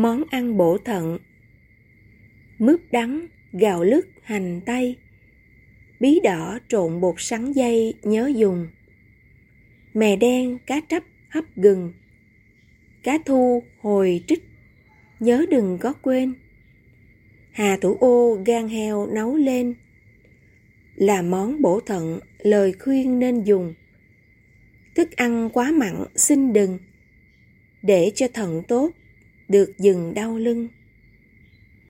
Món ăn bổ thận. Mướp đắng, gạo lứt, hành tây. Bí đỏ trộn bột sắn dây nhớ dùng. Mè đen, cá trắp, hấp gừng. Cá thu, hồi trích. Nhớ đừng có quên. Hà thủ ô gan heo nấu lên. Là món bổ thận, lời khuyên nên dùng. Thức ăn quá mặn xin đừng. Để cho thận tốt được dừng đau lưng.